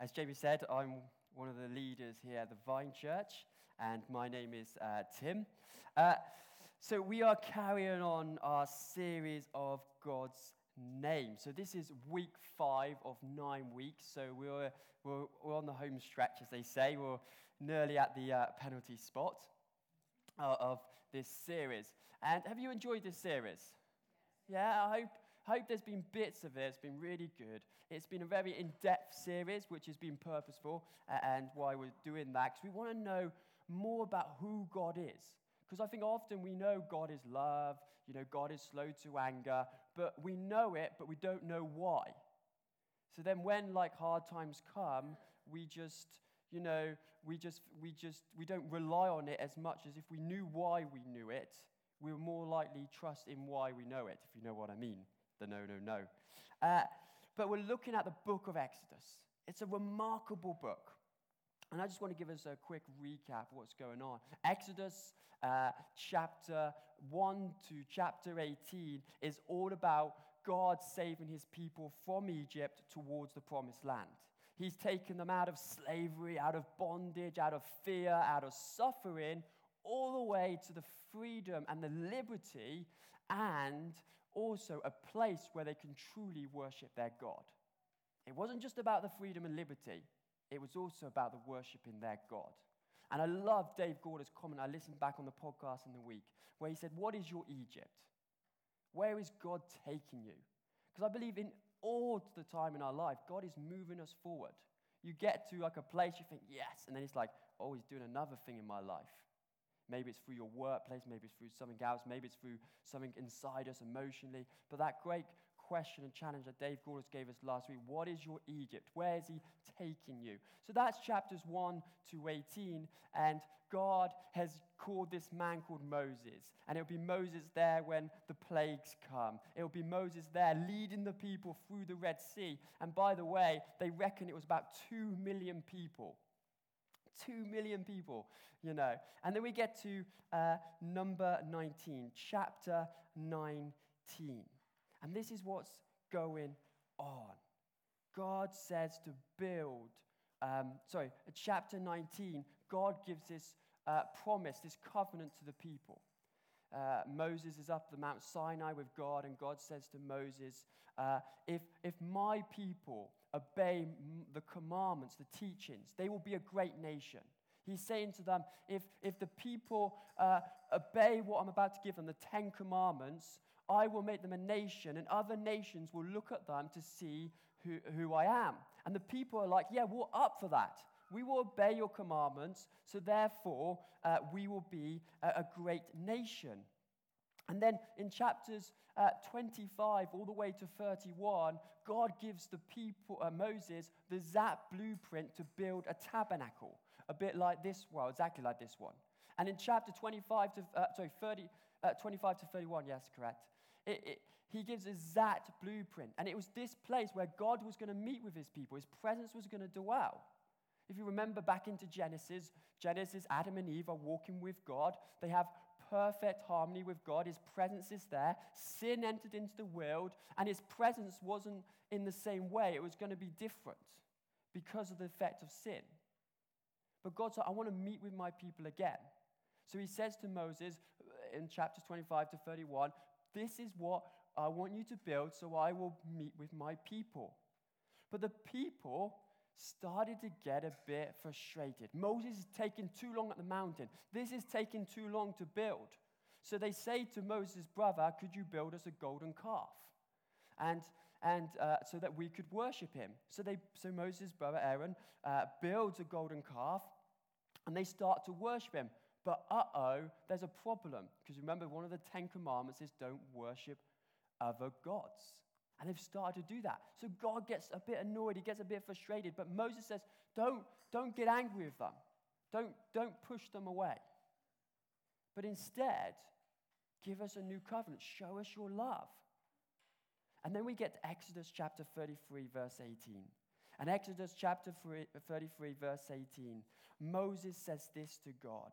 as Jamie said, I'm one of the leaders here at the Vine Church, and my name is uh, Tim. Uh, so, we are carrying on our series of God's name. So, this is week five of nine weeks. So, we're, we're, we're on the home stretch, as they say. We're nearly at the uh, penalty spot uh, of this series. And have you enjoyed this series? Yeah, I hope hope there's been bits of it. It's been really good. It's been a very in depth series, which has been purposeful, uh, and why we're doing that, because we want to know more about who God is. Because I think often we know God is love, you know, God is slow to anger, but we know it, but we don't know why. So then when like hard times come, we just, you know, we just, we just, we don't rely on it as much as if we knew why we knew it, we we're more likely trust in why we know it, if you know what I mean the no, no, no. Uh, but we're looking at the book of Exodus. It's a remarkable book. And I just want to give us a quick recap of what's going on. Exodus uh, chapter 1 to chapter 18 is all about God saving his people from Egypt towards the promised land. He's taken them out of slavery, out of bondage, out of fear, out of suffering, all the way to the freedom and the liberty and also a place where they can truly worship their God. It wasn't just about the freedom and liberty, it was also about the worshiping their God. And I love Dave Gorder's comment. I listened back on the podcast in the week where he said, What is your Egypt? Where is God taking you? Because I believe in all the time in our life, God is moving us forward. You get to like a place you think, yes, and then it's like, oh, he's doing another thing in my life. Maybe it's through your workplace, maybe it's through something else, maybe it's through something inside us emotionally. But that great question and challenge that Dave Gordis gave us last week what is your Egypt? Where is he taking you? So that's chapters 1 to 18. And God has called this man called Moses. And it'll be Moses there when the plagues come. It'll be Moses there leading the people through the Red Sea. And by the way, they reckon it was about 2 million people. Two million people, you know. And then we get to uh, number 19, chapter 19. And this is what's going on. God says to build, um, sorry, chapter 19, God gives this uh, promise, this covenant to the people. Uh, Moses is up the Mount Sinai with God, and God says to Moses, uh, if, if my people obey the commandments, the teachings, they will be a great nation. He's saying to them, if, if the people uh, obey what I'm about to give them, the Ten Commandments, I will make them a nation, and other nations will look at them to see who, who I am. And the people are like, Yeah, we're up for that. We will obey your commandments, so therefore uh, we will be a, a great nation. And then in chapters uh, 25 all the way to 31, God gives the people, uh, Moses, the ZAP blueprint to build a tabernacle, a bit like this one, exactly like this one. And in chapter 25 to, uh, sorry, 30, uh, 25 to 31, yes, correct. It, it, he gives a ZAT blueprint. And it was this place where God was going to meet with his people, his presence was going to dwell. If you remember back into Genesis, Genesis, Adam and Eve are walking with God. They have perfect harmony with God. His presence is there. Sin entered into the world, and his presence wasn't in the same way. It was going to be different because of the effect of sin. But God said, I want to meet with my people again. So he says to Moses uh, in chapters 25 to 31, This is what I want you to build, so I will meet with my people. But the people started to get a bit frustrated. Moses is taking too long at the mountain. This is taking too long to build. So they say to Moses' brother, Could you build us a golden calf? And, and uh, so that we could worship him. So, they, so Moses' brother Aaron uh, builds a golden calf and they start to worship him. But uh oh, there's a problem. Because remember, one of the Ten Commandments is don't worship other gods. And they've started to do that. So God gets a bit annoyed, he gets a bit frustrated. But Moses says, Don't, don't get angry with them, don't, don't push them away. But instead, give us a new covenant, show us your love. And then we get to Exodus chapter 33, verse 18. And Exodus chapter 33, verse 18, Moses says this to God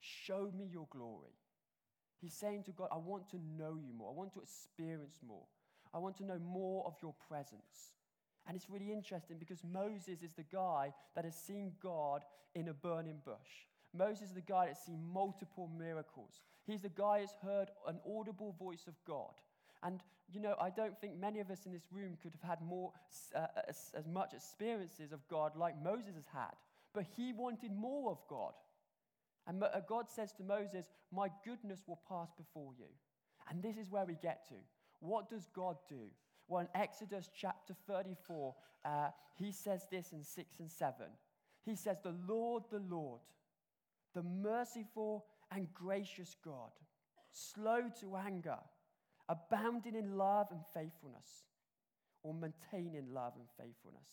Show me your glory. He's saying to God, I want to know you more. I want to experience more. I want to know more of your presence. And it's really interesting because Moses is the guy that has seen God in a burning bush. Moses is the guy that's seen multiple miracles. He's the guy that's heard an audible voice of God. And, you know, I don't think many of us in this room could have had more, uh, as, as much experiences of God like Moses has had. But he wanted more of God. And uh, God says to Moses, My goodness will pass before you. And this is where we get to. What does God do? Well, in Exodus chapter 34, uh, he says this in 6 and 7. He says, The Lord, the Lord, the merciful and gracious God, slow to anger, abounding in love and faithfulness, or maintaining love and faithfulness.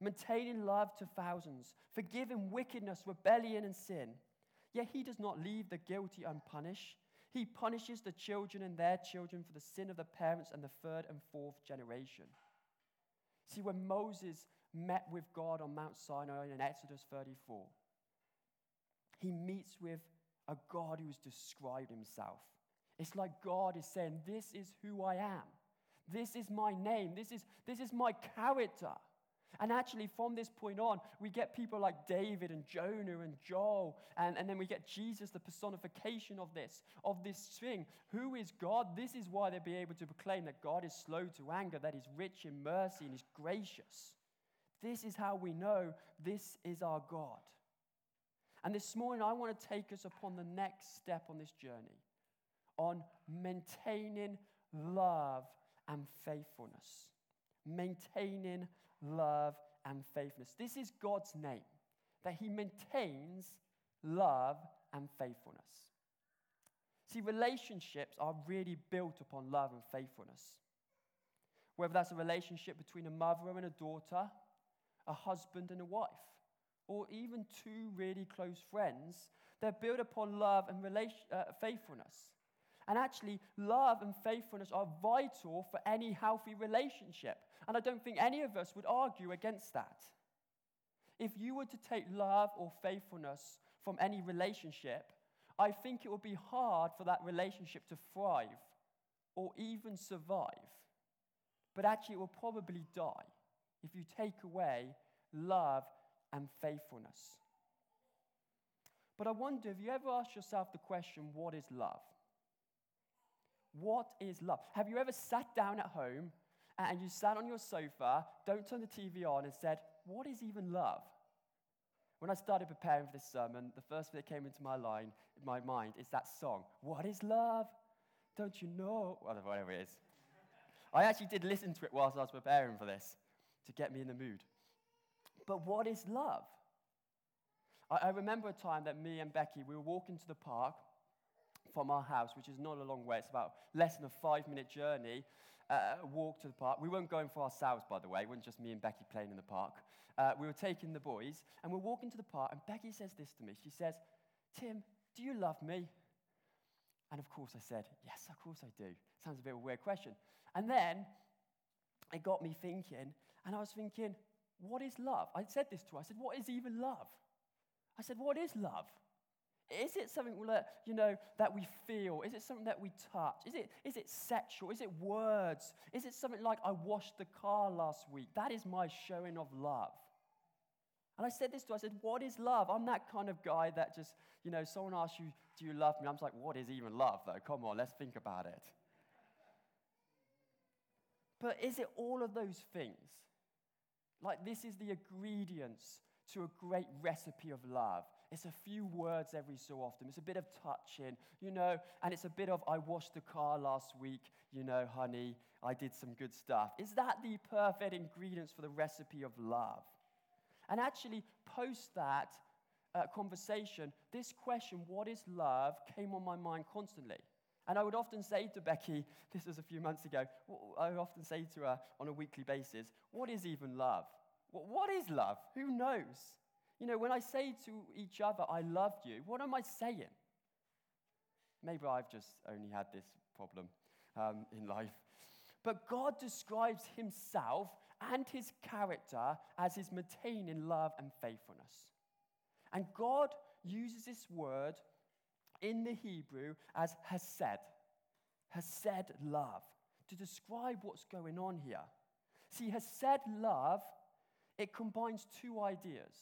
Maintaining love to thousands, forgiving wickedness, rebellion, and sin. Yet he does not leave the guilty unpunished. He punishes the children and their children for the sin of the parents and the third and fourth generation. See, when Moses met with God on Mount Sinai in Exodus 34, he meets with a God who has described himself. It's like God is saying, This is who I am. This is my name. This is, this is my character. And actually, from this point on, we get people like David and Jonah and Joel, and, and then we get Jesus, the personification of this, of this thing. Who is God? This is why they'll be able to proclaim that God is slow to anger, that He's rich in mercy, and He's gracious. This is how we know this is our God. And this morning, I want to take us upon the next step on this journey on maintaining love and faithfulness. Maintaining love, and faithfulness. This is God's name, that He maintains love and faithfulness. See, relationships are really built upon love and faithfulness. Whether that's a relationship between a mother and a daughter, a husband and a wife, or even two really close friends, they're built upon love and relation, uh, faithfulness. And actually, love and faithfulness are vital for any healthy relationship. And I don't think any of us would argue against that. If you were to take love or faithfulness from any relationship, I think it would be hard for that relationship to thrive or even survive. But actually, it will probably die if you take away love and faithfulness. But I wonder, have you ever asked yourself the question, what is love? What is love? Have you ever sat down at home and you sat on your sofa, don't turn the TV on, and said, What is even love? When I started preparing for this sermon, the first thing that came into my, line, my mind is that song, What is love? Don't you know? Whatever it is. I actually did listen to it whilst I was preparing for this to get me in the mood. But what is love? I remember a time that me and Becky, we were walking to the park from our house, which is not a long way, it's about less than a five minute journey uh, walk to the park. We weren't going for ourselves, by the way. It wasn't just me and Becky playing in the park. Uh, we were taking the boys, and we're walking to the park, and Becky says this to me. She says, Tim, do you love me? And of course I said, Yes, of course I do. Sounds a bit of a weird question. And then it got me thinking, and I was thinking, What is love? I said this to her. I said, What is even love? I said, What is love? Is it something that, you know, that we feel? Is it something that we touch? Is it, is it sexual? Is it words? Is it something like I washed the car last week? That is my showing of love. And I said this to her, I said, What is love? I'm that kind of guy that just, you know, someone asks you, Do you love me? I'm just like, What is even love, though? Come on, let's think about it. But is it all of those things? Like, this is the ingredients to a great recipe of love. It's a few words every so often. It's a bit of touching, you know, and it's a bit of, I washed the car last week, you know, honey, I did some good stuff. Is that the perfect ingredients for the recipe of love? And actually, post that uh, conversation, this question, what is love, came on my mind constantly. And I would often say to Becky, this was a few months ago, I would often say to her on a weekly basis, what is even love? What is love? Who knows? You know, when I say to each other, I love you, what am I saying? Maybe I've just only had this problem um, in life. But God describes himself and his character as his maintaining love and faithfulness. And God uses this word in the Hebrew as hesed, hesed love, to describe what's going on here. See, Hesed love, it combines two ideas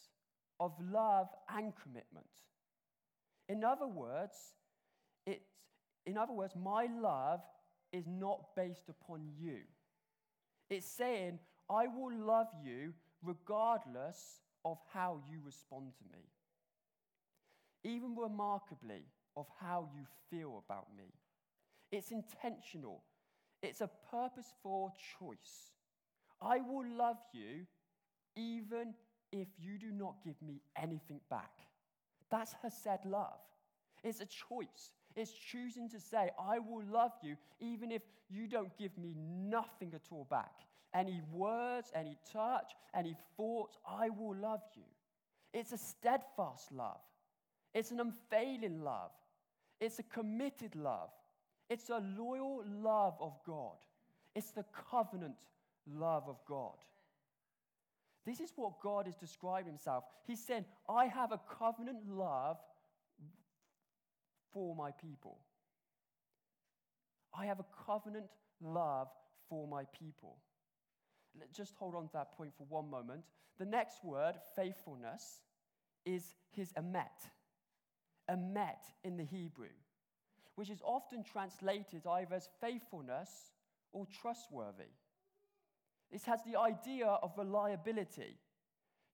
of love and commitment. In other words, it's, in other words, my love is not based upon you. It's saying, I will love you regardless of how you respond to me, even remarkably of how you feel about me. It's intentional, it's a purposeful choice. I will love you even if you do not give me anything back. That's Hesed love. It's a choice. It's choosing to say, I will love you even if you don't give me nothing at all back. Any words, any touch, any thoughts, I will love you. It's a steadfast love. It's an unfailing love. It's a committed love. It's a loyal love of God. It's the covenant love of God. This is what God is describing himself. He's saying, I have a covenant love for my people. I have a covenant love for my people. Let's just hold on to that point for one moment. The next word, faithfulness, is his emet. Emet in the Hebrew, which is often translated either as faithfulness or trustworthy. This has the idea of reliability.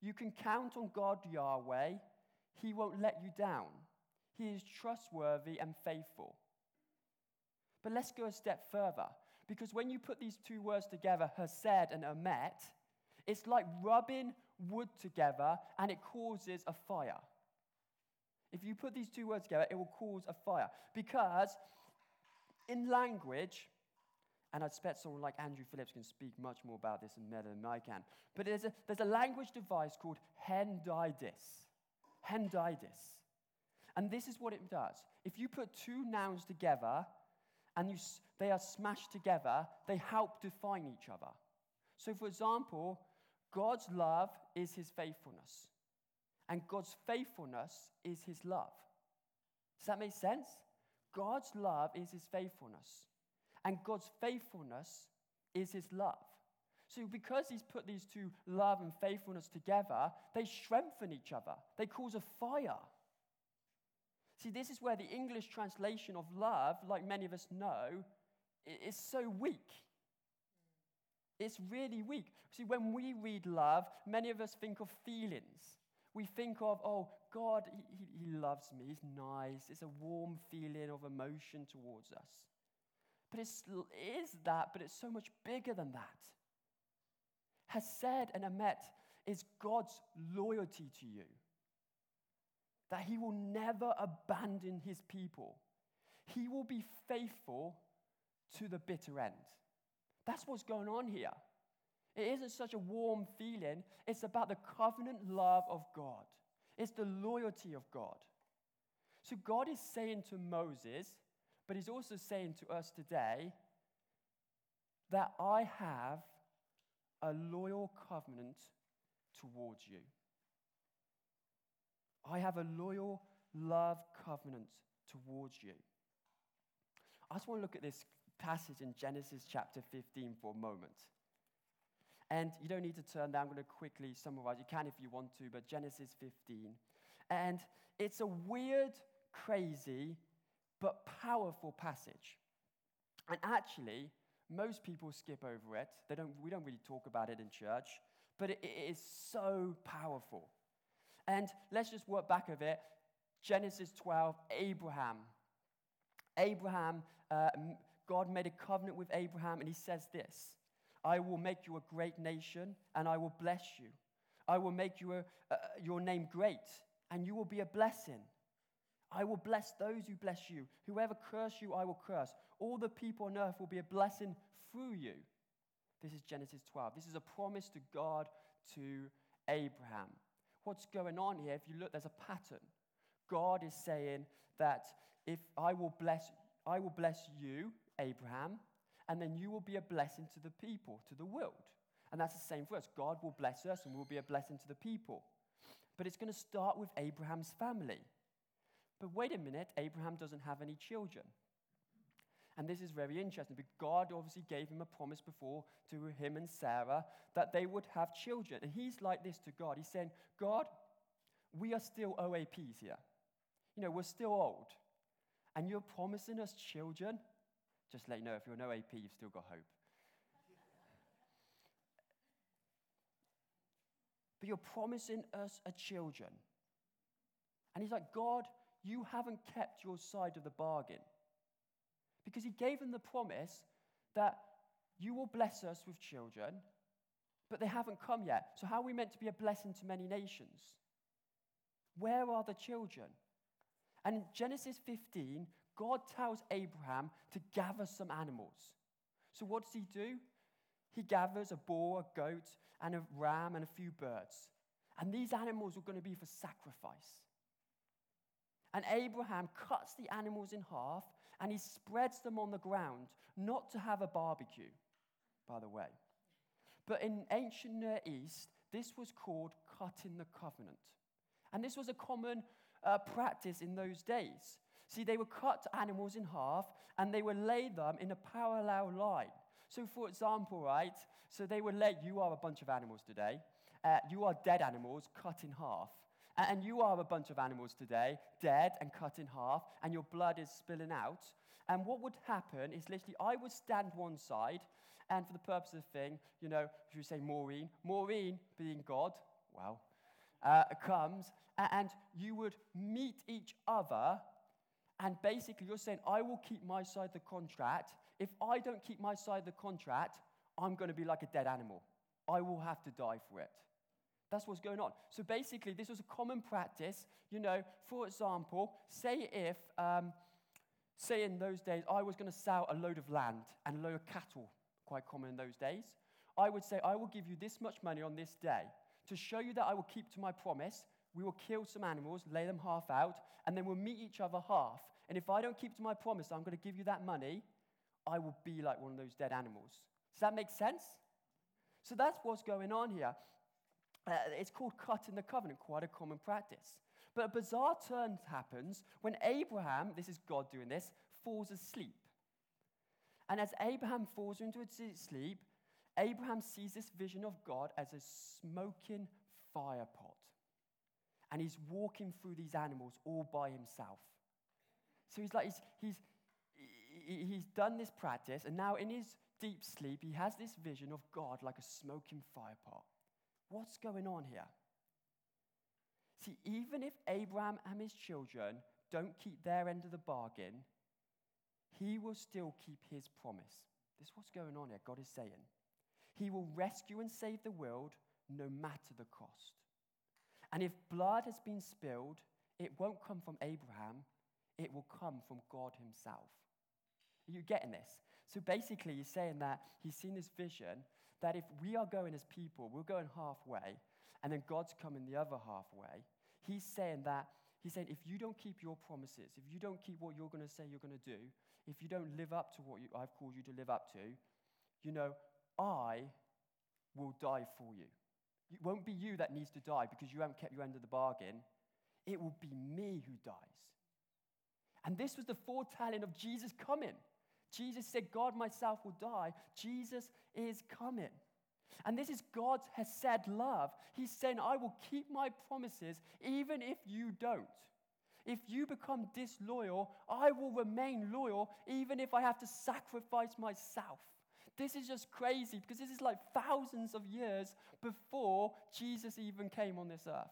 You can count on God Yahweh, He won't let you down. He is trustworthy and faithful. But let's go a step further, because when you put these two words together, Hesed and Emet, it's like rubbing wood together and it causes a fire. If you put these two words together, it will cause a fire. Because in language, and I expect someone like Andrew Phillips can speak much more about this and better than I can. But there's a, there's a language device called hendiadys. Hendiadys. And this is what it does. If you put two nouns together and you, they are smashed together, they help define each other. So, for example, God's love is his faithfulness, and God's faithfulness is his love. Does that make sense? God's love is his faithfulness. And God's faithfulness is his love. So, because he's put these two love and faithfulness together, they strengthen each other, they cause a fire. See, this is where the English translation of love, like many of us know, is so weak. It's really weak. See, when we read love, many of us think of feelings. We think of, oh, God, he, he loves me, he's nice. It's a warm feeling of emotion towards us. But it is that, but it's so much bigger than that. Hesed and Emet is God's loyalty to you. That he will never abandon his people. He will be faithful to the bitter end. That's what's going on here. It isn't such a warm feeling, it's about the covenant love of God, it's the loyalty of God. So God is saying to Moses, but he's also saying to us today that I have a loyal covenant towards you. I have a loyal love covenant towards you. I just want to look at this passage in Genesis chapter 15 for a moment. And you don't need to turn there. I'm going to quickly summarize. You can if you want to, but Genesis 15. And it's a weird, crazy, but powerful passage. And actually, most people skip over it. They don't, we don't really talk about it in church, but it, it is so powerful. And let's just work back a bit. Genesis 12, Abraham. Abraham, uh, God made a covenant with Abraham, and he says this I will make you a great nation, and I will bless you. I will make you a, uh, your name great, and you will be a blessing. I will bless those who bless you. Whoever curse you, I will curse. All the people on earth will be a blessing through you. This is Genesis 12. This is a promise to God to Abraham. What's going on here? If you look, there's a pattern. God is saying that if I will bless, I will bless you, Abraham, and then you will be a blessing to the people, to the world. And that's the same for us. God will bless us and we'll be a blessing to the people. But it's going to start with Abraham's family. But wait a minute, Abraham doesn't have any children. And this is very interesting because God obviously gave him a promise before to him and Sarah that they would have children. And he's like this to God. He's saying, God, we are still OAPs here. You know, we're still old. And you're promising us children. Just let you know, if you're an OAP, you've still got hope. but you're promising us a children. And he's like, God, you haven't kept your side of the bargain. Because he gave them the promise that you will bless us with children, but they haven't come yet. So, how are we meant to be a blessing to many nations? Where are the children? And in Genesis 15, God tells Abraham to gather some animals. So, what does he do? He gathers a boar, a goat, and a ram, and a few birds. And these animals are going to be for sacrifice. And Abraham cuts the animals in half and he spreads them on the ground, not to have a barbecue, by the way. But in ancient Near East, this was called cutting the covenant. And this was a common uh, practice in those days. See, they would cut animals in half and they would lay them in a parallel line. So, for example, right, so they would lay, you are a bunch of animals today, uh, you are dead animals cut in half. And you are a bunch of animals today, dead and cut in half, and your blood is spilling out. And what would happen is literally, I would stand one side, and for the purpose of the thing, you know, if you say Maureen, Maureen being God, well, uh, comes, and you would meet each other, and basically you're saying, I will keep my side of the contract. If I don't keep my side of the contract, I'm going to be like a dead animal. I will have to die for it. That's what's going on. So basically, this was a common practice. You know, for example, say if, um, say in those days, I was going to sell a load of land and a load of cattle, quite common in those days. I would say, I will give you this much money on this day to show you that I will keep to my promise. We will kill some animals, lay them half out, and then we'll meet each other half. And if I don't keep to my promise, I'm going to give you that money, I will be like one of those dead animals. Does that make sense? So that's what's going on here. Uh, it's called cutting the covenant, quite a common practice. But a bizarre turn happens when Abraham, this is God doing this, falls asleep. And as Abraham falls into a sleep, Abraham sees this vision of God as a smoking fire pot. And he's walking through these animals all by himself. So he's like, he's, he's, he's done this practice, and now in his deep sleep, he has this vision of God like a smoking fire pot. What's going on here? See, even if Abraham and his children don't keep their end of the bargain, he will still keep his promise. This is what's going on here, God is saying. He will rescue and save the world no matter the cost. And if blood has been spilled, it won't come from Abraham, it will come from God Himself. Are you getting this? So basically, he's saying that he's seen this vision that if we are going as people, we're going halfway, and then God's coming the other halfway. He's saying that, he's saying, if you don't keep your promises, if you don't keep what you're going to say you're going to do, if you don't live up to what you, I've called you to live up to, you know, I will die for you. It won't be you that needs to die because you haven't kept your end of the bargain. It will be me who dies. And this was the foretelling of Jesus coming. Jesus hesed, God myself will die. Jesus is coming. And this is God's said love. He's saying, I will keep my promises even if you don't. If you become disloyal, I will remain loyal even if I have to sacrifice myself. This is just crazy because this is like thousands of years before Jesus even came on this earth.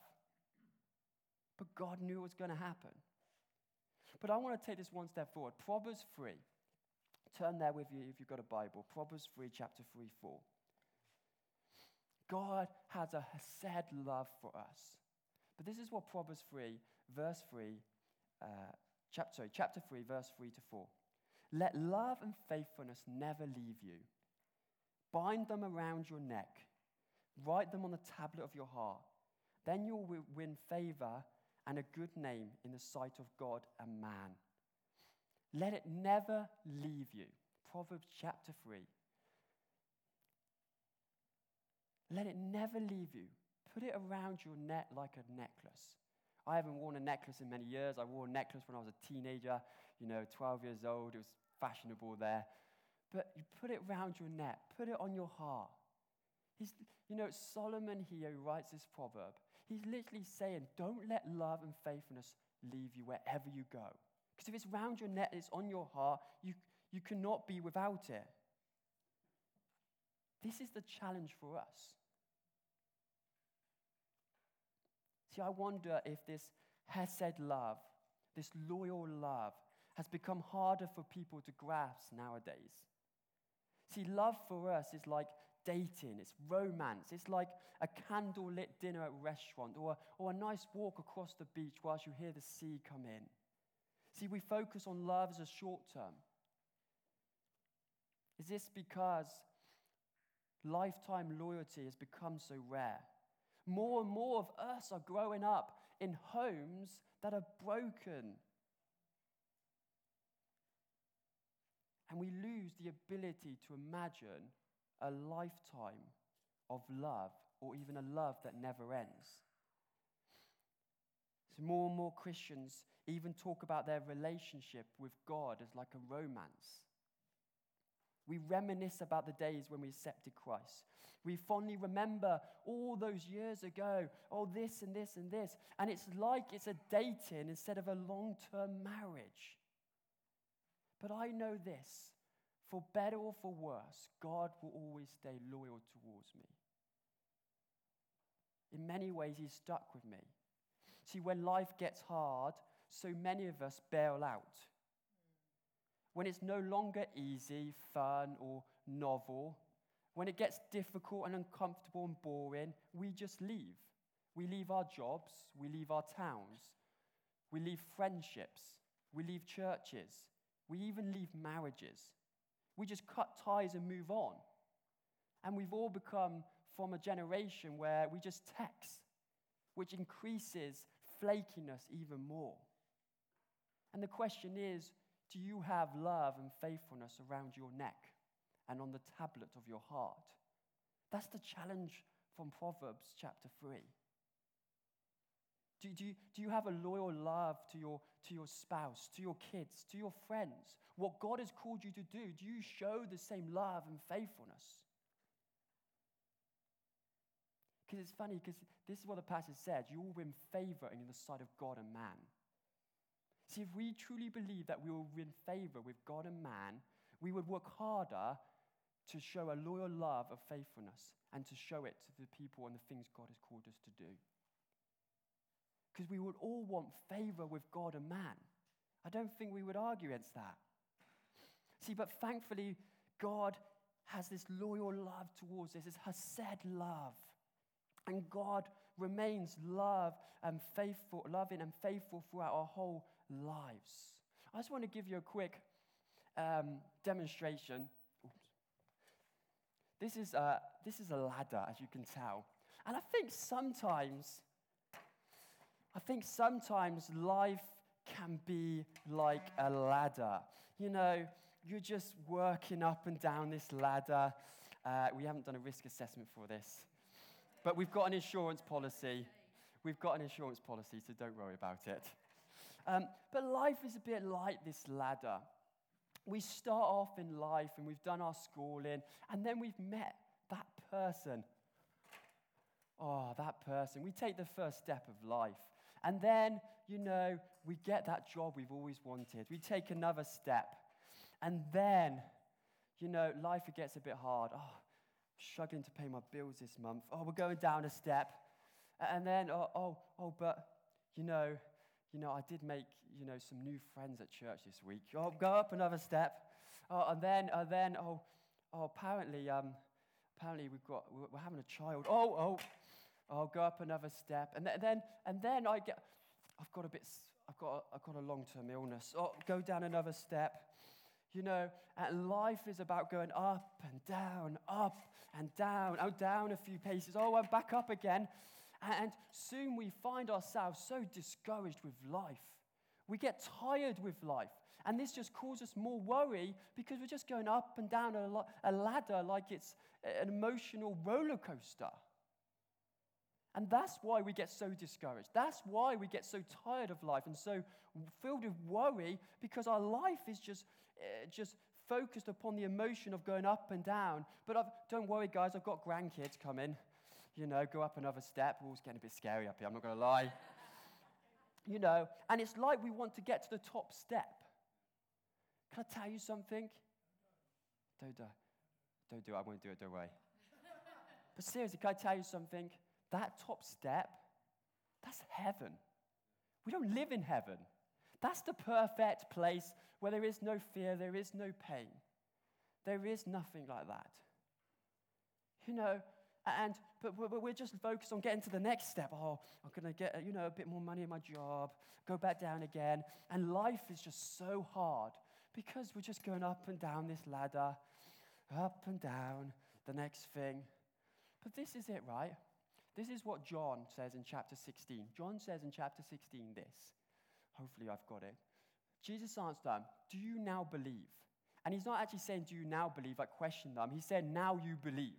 But God knew it was going to happen. But I want to take this one step forward. Proverbs 3. Turn there with you if you've got a Bible. Proverbs 3, chapter 3, 4. God has a hesed love for us. But this is what Proverbs 3, verse 3, uh, chapter, sorry, chapter 3, verse 3 to 4. Let love and faithfulness never leave you. Bind them around your neck. Write them on the tablet of your heart. Then you'll win favor and a good name in the sight of God and man. Let it never leave you. Proverbs chapter 3. Let it never leave you. Put it around your neck like a necklace. I haven't worn a necklace in many years. I wore a necklace when I was a teenager, you know, 12 years old. It was fashionable there. But you put it around your neck, put it on your heart. He's, you know, Solomon here writes this proverb. He's literally saying, don't let love and faithfulness leave you wherever you go. Because if it's round your neck, it's on your heart, you, you cannot be without it. This is the challenge for us. See, I wonder if this Hesed love, this loyal love, has become harder for people to grasp nowadays. See, love for us is like dating, it's romance, it's like a candlelit dinner at a restaurant or, or a nice walk across the beach whilst you hear the sea come in. See, we focus on love as a short term. Is this because lifetime loyalty has become so rare? More and more of us are growing up in homes that are broken And we lose the ability to imagine a lifetime of love or even a love that never ends. So, more and more Christians even talk about their relationship with God as like a romance. We reminisce about the days when we accepted Christ. We fondly remember all those years ago, oh, this and this and this. And it's like it's a dating instead of a long term marriage. But I know this for better or for worse, God will always stay loyal towards me. In many ways, He's stuck with me. See, when life gets hard, so many of us bail out. When it's no longer easy, fun, or novel, when it gets difficult and uncomfortable and boring, we just leave. We leave our jobs, we leave our towns, we leave friendships, we leave churches, we even leave marriages. We just cut ties and move on. And we've all become from a generation where we just text, which increases flakiness even more. And the question is do you have love and faithfulness around your neck and on the tablet of your heart? That's the challenge from Proverbs chapter 3. Do, do, do you have a loyal love to your, to your spouse, to your kids, to your friends? What God has called you to do, do you show the same love and faithfulness? Because it's funny, because this is what the passage said you will win favor in the sight of God and man. See, if we truly believe that we will in favor with God and man, we would work harder to show a loyal love of faithfulness and to show it to the people and the things God has called us to do because we would all want favor with God and man. I don't think we would argue against that. See, but thankfully, God has this loyal love towards us, this Hesed love. And God remains love and faithful, loving and faithful throughout our whole lives. I just want to give you a quick um, demonstration. This is, a, this is a ladder, as you can tell. And I think sometimes I think sometimes life can be like a ladder. You know, you're just working up and down this ladder. Uh, we haven't done a risk assessment for this, but we've got an insurance policy. We've got an insurance policy, so don't worry about it. Um, but life is a bit like this ladder. We start off in life and we've done our schooling, and then we've met that person. Oh, that person. We take the first step of life. And then, you know, we get that job we've always wanted. We take another step. And then, you know, life gets a bit hard. Oh, struggling to pay my bills this month. Oh, we're going down a step. And then, oh, oh, oh, but, you know, you know, I did make, you know, some new friends at church this week. Oh, go up another step. Oh, and then, and then, oh, oh, apparently, um, apparently we've got, we're having a child. Oh, oh, I'll go up another step. And then, and then I get, I've got a bit, I've got a, I've got a long-term illness. Oh, go down another step. You know, and life is about going up and down, up and down, oh, down a few paces. Oh, I'm back up again. And soon we find ourselves so discouraged with life. We get tired with life. And this just causes more worry because we're just going up and down a, ladder like it's an emotional roller coaster. And that's why we get so discouraged. That's why we get so tired of life and so filled with worry because our life is just, uh, just focused upon the emotion of going up and down. But I've, don't worry, guys, I've got grandkids coming. You know, go up another step. Oh, it's getting a bit scary up here, I'm not going to lie. you know, and it's like we want to get to the top step. Can I tell you something? Don't do. Don't do it. I won't do it, don't worry. but seriously, can I tell you something? That top step, that's heaven. We don't live in heaven. That's the perfect place where there is no fear, there is no pain. There is nothing like that. You know, and but, we're just focused on getting to the next step. Oh, I'm to get you know a bit more money in my job, go back down again, and life is just so hard because we're just going up and down this ladder, up and down the next thing. But this is it, right? This is what John says in chapter 16. John says in chapter 16 this. Hopefully, I've got it. Jesus answered them, Do you now believe? And he's not actually saying, Do you now believe? Like, question them. He said, Now you believe.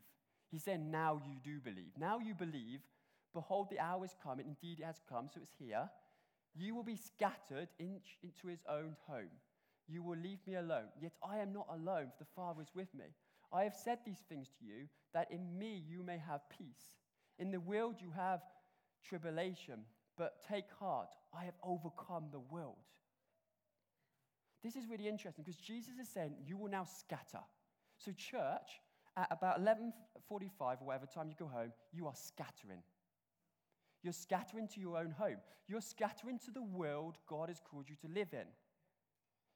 He said, Now you do believe. Now you believe. Behold, the hour is come. Indeed, it has come. So it's here. You will be scattered in, into his own home. You will leave me alone. Yet I am not alone, for the Father is with me. I have said these things to you, that in me you may have peace. In the world you have tribulation, but take heart, I have overcome the world. This is really interesting because Jesus is saying, You will now scatter. So, church, at about 11:45 or whatever time you go home, you are scattering. You're scattering to your own home. You're scattering to the world God has called you to live in.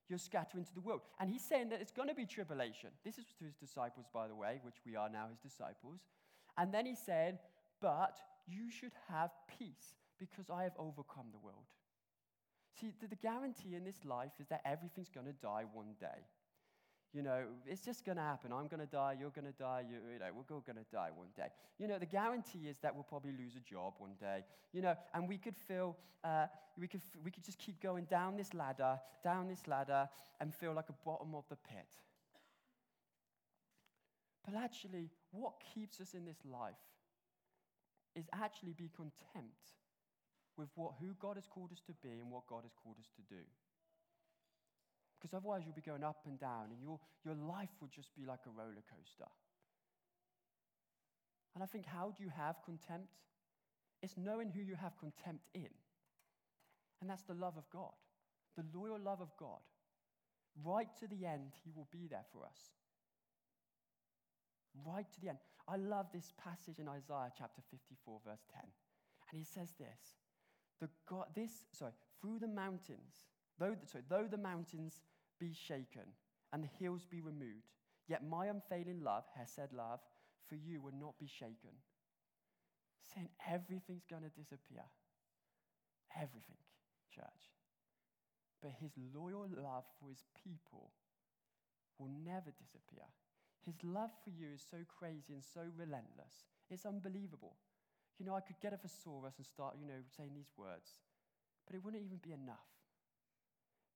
You're scattering to the world. And he's saying that it's going to be tribulation. This is to his disciples, by the way, which we are now his disciples. And then he said, But you should have peace because I have overcome the world. See, the, guarantee in this life is that everything's going to die one day. You know, it's just going to happen. I'm going to die, you're going to die, you, you know, we're all going to die one day. You know, the guarantee is that we'll probably lose a job one day. You know, and we could feel, uh, we, could, we could just keep going down this ladder, down this ladder, and feel like a bottom of the pit. But actually, what keeps us in this life is actually be content with what, who God has called us to be and what God has called us to do. Because otherwise, you'll be going up and down, and your, your life will just be like a roller coaster. And I think, how do you have contempt? It's knowing who you have contempt in. And that's the love of God, the loyal love of God. Right to the end, He will be there for us. Right to the end. I love this passage in Isaiah chapter 54, verse 10. And he says this the God, this, sorry, through the mountains, though, sorry, though the mountains be shaken and the hills be removed, yet my unfailing love, Hesed love, for you will not be shaken. Saying everything's going to disappear. Everything, church. But his loyal love for his people will never disappear. His love for you is so crazy and so relentless. It's unbelievable. You know, I could get a thesaurus and start, you know, saying these words, but it wouldn't even be enough.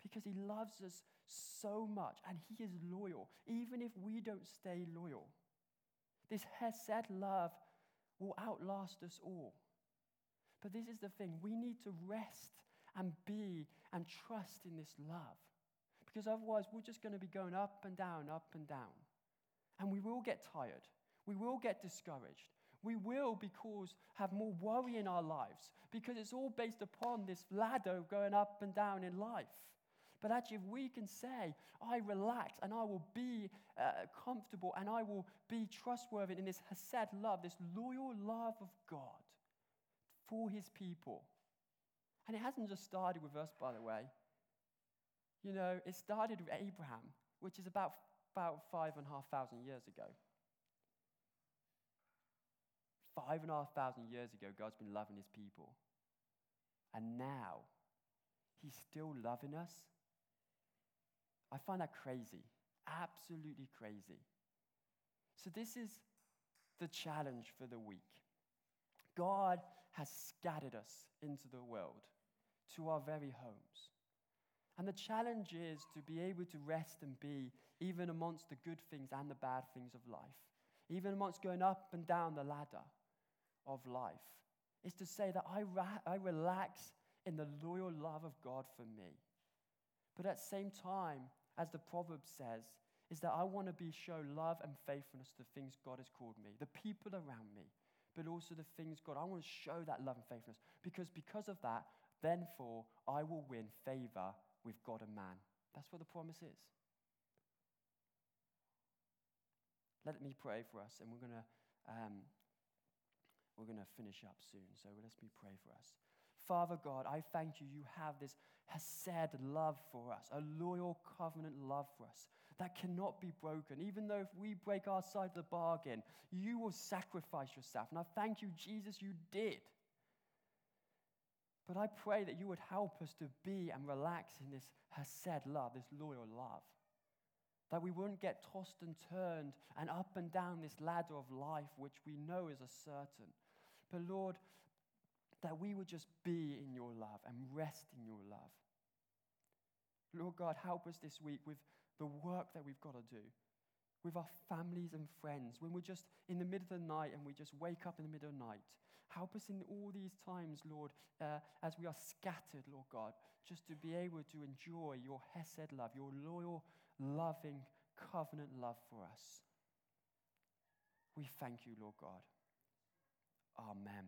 Because he loves us so much and he is loyal, even if we don't stay loyal. This Hesed love will outlast us all. But this is the thing we need to rest and be and trust in this love. Because otherwise, we're just going to be going up and down, up and down. And we will get tired. We will get discouraged. We will because have more worry in our lives because it's all based upon this ladder going up and down in life. But actually, if we can say, I relax and I will be uh, comfortable and I will be trustworthy in this Hesed love, this loyal love of God for his people. And it hasn't just started with us, by the way. You know, it started with Abraham, which is about, about five and a half thousand years ago. Five and a half thousand years ago, God's been loving his people. And now, he's still loving us. I find that crazy, absolutely crazy. So, this is the challenge for the week. God has scattered us into the world, to our very homes. And the challenge is to be able to rest and be even amongst the good things and the bad things of life, even amongst going up and down the ladder of life. is to say that I, ra- I relax in the loyal love of God for me. But at the same time, as the proverb says, is that I want to be show love and faithfulness to the things God has called me, the people around me, but also the things God. I want to show that love and faithfulness because because of that, then for I will win favor with God and man. That's what the promise is. Let me pray for us, and we're to um, we're to finish up soon. So let me pray for us. Father God, I thank you. You have this hesed love for us, a loyal covenant love for us that cannot be broken. Even though if we break our side of the bargain, you will sacrifice yourself. And I thank you, Jesus, you did. But I pray that you would help us to be and relax in this hesed love, this loyal love. That we wouldn't get tossed and turned and up and down this ladder of life, which we know is a certain. But Lord, that we would just be in your love and rest in your love. Lord God, help us this week with the work that we've got to do, with our families and friends, when we're just in the middle of the night and we just wake up in the middle of the night. Help us in all these times, Lord, uh, as we are scattered, Lord God, just to be able to enjoy your Hesed love, your loyal, loving, covenant love for us. We thank you, Lord God. Amen.